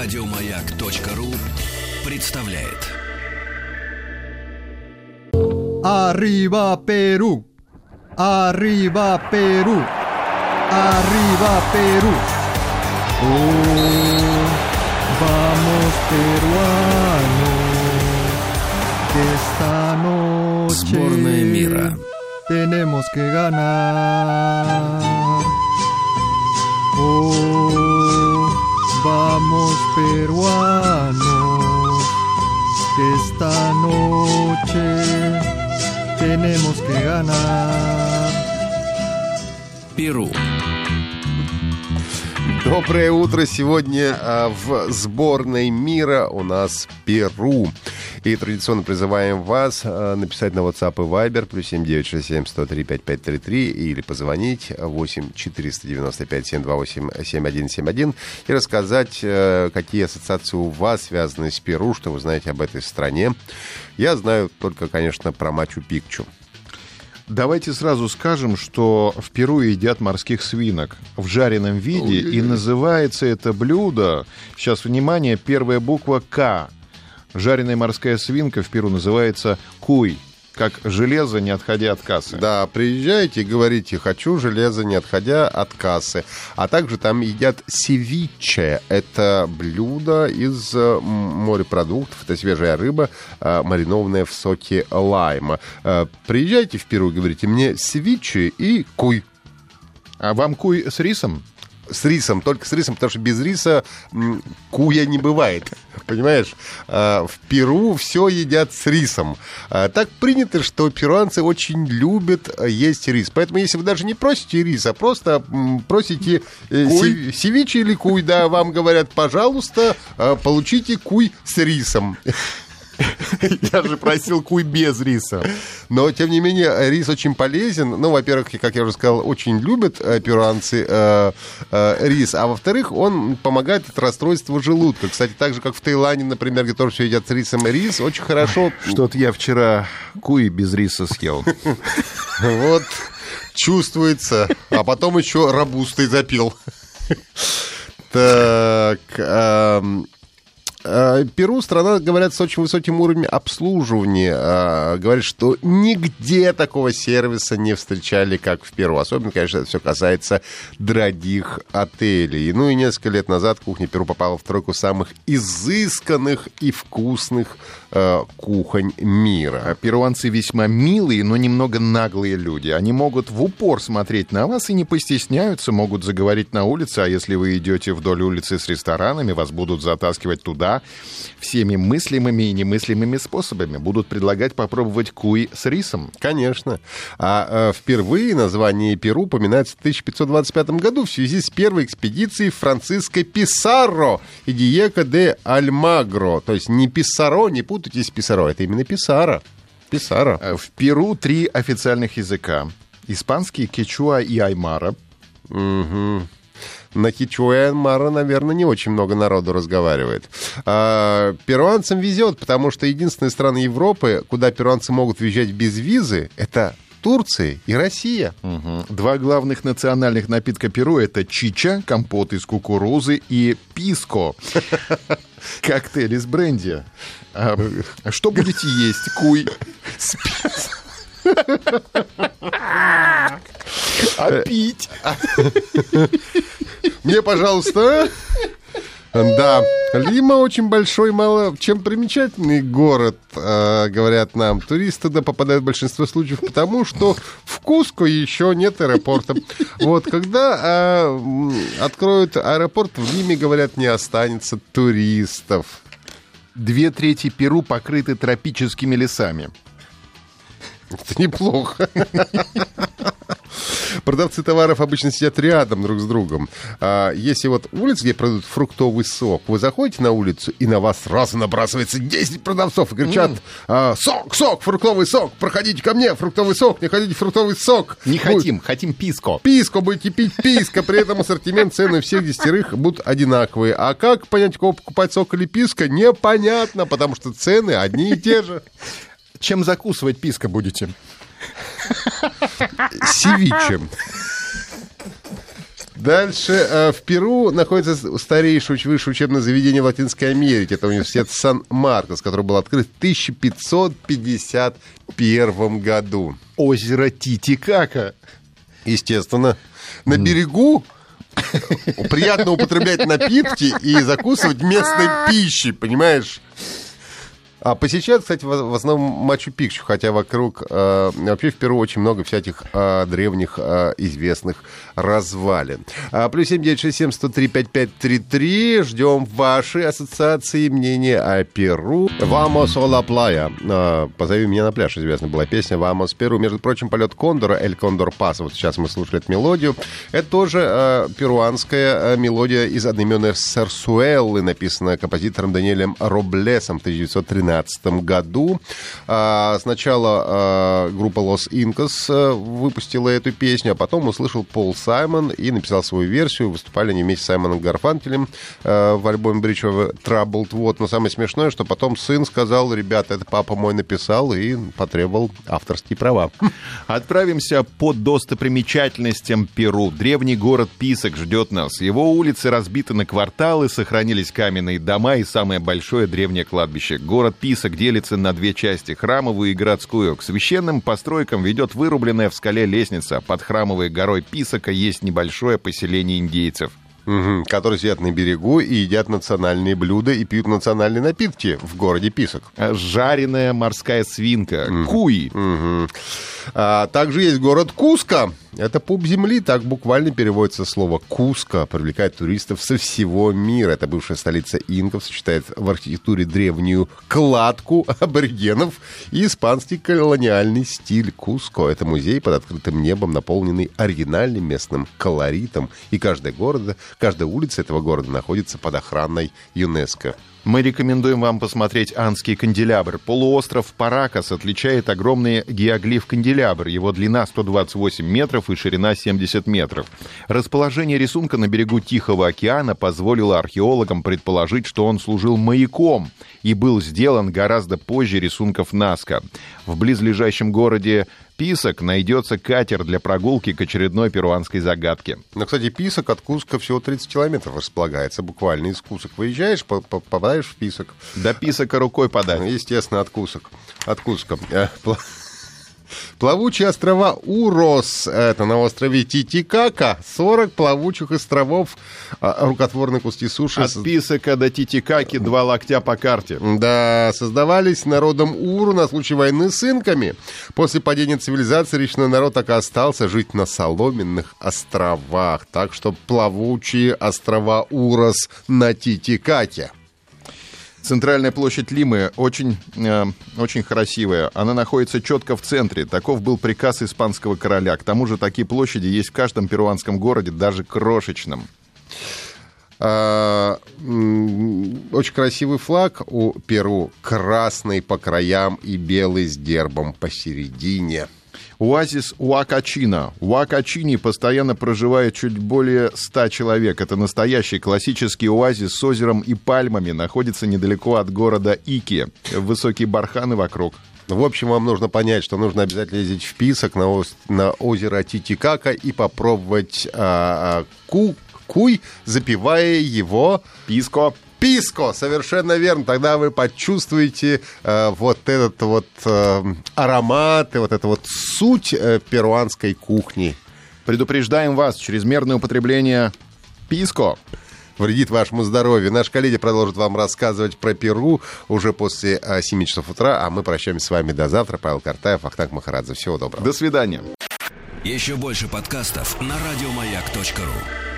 Радиомаяк.ру представляет. Arriba Perú. Arriba Perú. Arriba Perú. Oh, vamos peruanos. Que esta noche Сборная мира. tenemos que ganar. Oh, vamos peruanos. Que esta noche tenemos que ganar. Перу. Доброе утро. Сегодня а, в сборной мира у нас Перу. И традиционно призываем вас а, написать на WhatsApp и Viber плюс 7967 103 5533 или позвонить 8 495 728 7171 и рассказать, э, какие ассоциации у вас связаны с Перу, что вы знаете об этой стране. Я знаю только, конечно, про Мачу-Пикчу. Давайте сразу скажем, что в Перу едят морских свинок в жареном виде, и называется это блюдо, сейчас, внимание, первая буква «К». Жареная морская свинка в Перу называется куй, как железо, не отходя от кассы. Да, приезжайте и говорите, хочу железо, не отходя от кассы. А также там едят севиче. Это блюдо из э, морепродуктов. Это свежая рыба, э, маринованная в соке лайма. Э, Приезжайте в Перу и говорите, мне севиче и куй. А вам куй с рисом? С рисом, только с рисом, потому что без риса куя не бывает. Понимаешь? А, В Перу все едят с рисом. А, Так принято, что перуанцы очень любят а, есть рис. Поэтому, если вы даже не просите рис, а просто просите э, Куй? сев- севиче или куй, да, вам говорят, пожалуйста, получите куй с рисом. Я же просил куй без риса. Но, тем не менее, рис очень полезен. Ну, во-первых, как я уже сказал, очень любят э, перуанцы э, э, рис. А во-вторых, он помогает от расстройства желудка. Кстати, так же, как в Таиланде, например, где тоже все едят с рисом и рис, очень хорошо... Что-то я вчера куй без риса съел. Вот, чувствуется. А потом еще рабустой запил. Так... э, Перу страна, говорят, с очень высоким уровнем обслуживания. Э, Говорят, что нигде такого сервиса не встречали, как в Перу. Особенно, конечно, это все касается дорогих отелей. Ну и несколько лет назад кухня Перу попала в тройку самых изысканных и вкусных кухонь мира. А Перуанцы весьма милые, но немного наглые люди. Они могут в упор смотреть на вас и не постесняются, могут заговорить на улице, а если вы идете вдоль улицы с ресторанами, вас будут затаскивать туда всеми мыслимыми и немыслимыми способами. Будут предлагать попробовать куй с рисом. Конечно. А э, впервые название Перу упоминается в 1525 году в связи с первой экспедицией Франциско Писарро и Диего де Альмагро. То есть не Писаро, не путайтесь с Писаро, это именно Писара. Писара. Э, В Перу три официальных языка. Испанский, кечуа и аймара. Мгм. На Кичуэн Мара, наверное, не очень много народу разговаривает. А, перуанцам везет, потому что единственная страна Европы, куда перуанцы могут въезжать без визы, это Турция и Россия. Мгм. Два главных национальных напитка Перу — это чича, компот из кукурузы, и писко, коктейль из бренди. А, что будете есть? Куй. с пис- А пить? Мне, пожалуйста. Да, Лима очень большой, мало чем примечательный город, э, говорят нам. Туристы туда попадают в большинство случаев потому, что в Куско еще нет аэропорта. Вот, когда э, откроют аэропорт, в Лиме, говорят, не останется туристов. Две трети Перу покрыты тропическими лесами. Это неплохо. Продавцы товаров обычно сидят рядом друг с другом. А если вот улица, где продают фруктовый сок, вы заходите на улицу, и на вас сразу набрасывается 10 продавцов и кричат а, «Сок, сок, фруктовый сок! Проходите ко мне, фруктовый сок! Не хотите фруктовый сок!» Не Будет хотим, хотим писко. Писко будете пить писко, при этом ассортимент цены всех десятерых будут одинаковые. А как понять, кого покупать сок или писко, непонятно, потому что цены одни и те же. Чем закусывать писко будете? Севиче. Дальше. э, В Перу находится старейшее высшее учебное заведение в Латинской Америке. Это университет Сан-Маркос, который был открыт в 1551 году. Озеро Титикака. Естественно. На берегу приятно употреблять напитки и закусывать местной пищей, понимаешь? А посещают, кстати, в основном Мачу-Пикчу, хотя вокруг э, вообще в Перу очень много всяких э, древних э, известных развалин. А, плюс семь девять шесть семь сто три пять пять три три. Ждем ваши ассоциации, мнения о Перу. A la playa. А, Позови меня на пляж, известна была песня Vamos Перу. Между прочим, полет Кондора, Эль Кондор Пас. Вот сейчас мы слушали эту мелодию. Это тоже э, перуанская э, мелодия из одноименной Сарсуэллы, написанная композитором Даниэлем Роблесом в 1913 году. А, сначала а, группа Los Incas а, выпустила эту песню, а потом услышал Пол Саймон и написал свою версию. Выступали они вместе с Саймоном Гарфанкелем а, в альбоме Bridge of Troubled. Вот. Но самое смешное, что потом сын сказал, ребята, это папа мой написал и потребовал авторские права. Отправимся по достопримечательностям Перу. Древний город Писок ждет нас. Его улицы разбиты на кварталы, сохранились каменные дома и самое большое древнее кладбище. Город Писок делится на две части, храмовую и городскую. К священным постройкам ведет вырубленная в скале лестница. Под храмовой горой Писока есть небольшое поселение индейцев. Мгм. Которые сидят на берегу и едят национальные блюда и пьют национальные напитки в городе Писок. А Жареная морская свинка, куи. Мгм. А, также есть город Куска. Это пуп земли, так буквально переводится слово Куска. Привлекает туристов со всего мира. Это бывшая столица инков, сочетает в архитектуре древнюю кладку аборигенов и испанский колониальный стиль Куско. Это музей под открытым небом, наполненный оригинальным местным колоритом. И каждая, города, каждая улица этого города находится под охраной ЮНЕСКО. Мы рекомендуем вам посмотреть Анский канделябр. Полуостров Паракас отличает огромный геоглиф-канделябр. Его длина 128 метров и ширина 70 метров. Расположение рисунка на берегу Тихого океана позволило археологам предположить, что он служил маяком и был сделан гораздо позже рисунков Наска. В близлежащем городе Писок найдется катер для прогулки к очередной перуанской загадке. Но, кстати, Писок от Куска всего 30 километров располагается. Буквально из Кусок выезжаешь, по- по- попадаешь в Писок. До Писока рукой подать. Ну, Естественно, от Кусок. От Куска. Пла- Плавучие острова Урос, это на острове Титикака, 40 плавучих островов, а, рукотворные куски суши. От Писока до Титикаки два локтя по карте. Да, создавались народом Уру на случай войны с инками. После падения цивилизации речной народ так и остался жить на соломенных островах. Так что плавучие острова Урос на Титикаке. Центральная площадь Лимы очень, э, очень красивая. Она находится четко в центре. Таков был приказ испанского короля. К тому же такие площади есть в каждом перуанском городе, даже крошечном. А, Очень красивый флаг у Перу. Красный по краям и белый с гербом посередине. Оазис Уакачина. В Уакачине постоянно проживает чуть более 100 человек. Это настоящий классический оазис с озером и пальмами. Находится недалеко от города Ики. Высокие барханы вокруг. В общем, вам нужно понять, что нужно обязательно ездить в Писок на, на озеро Титикака и попробовать а, а, ку- куй, запивая его Писко. Писко. Совершенно верно. Тогда вы почувствуете э, вот этот вот э, аромат и вот эту вот суть э, перуанской кухни. Предупреждаем вас, чрезмерное употребление писко вредит вашему здоровью. Наш коллеги продолжит вам рассказывать про Перу уже после а, 7 часов утра, а мы прощаемся с вами до завтра. Павел Картаев, Ахтанг Махарадзе. Всего доброго. До свидания. Еще больше подкастов на радиомаяк.ру.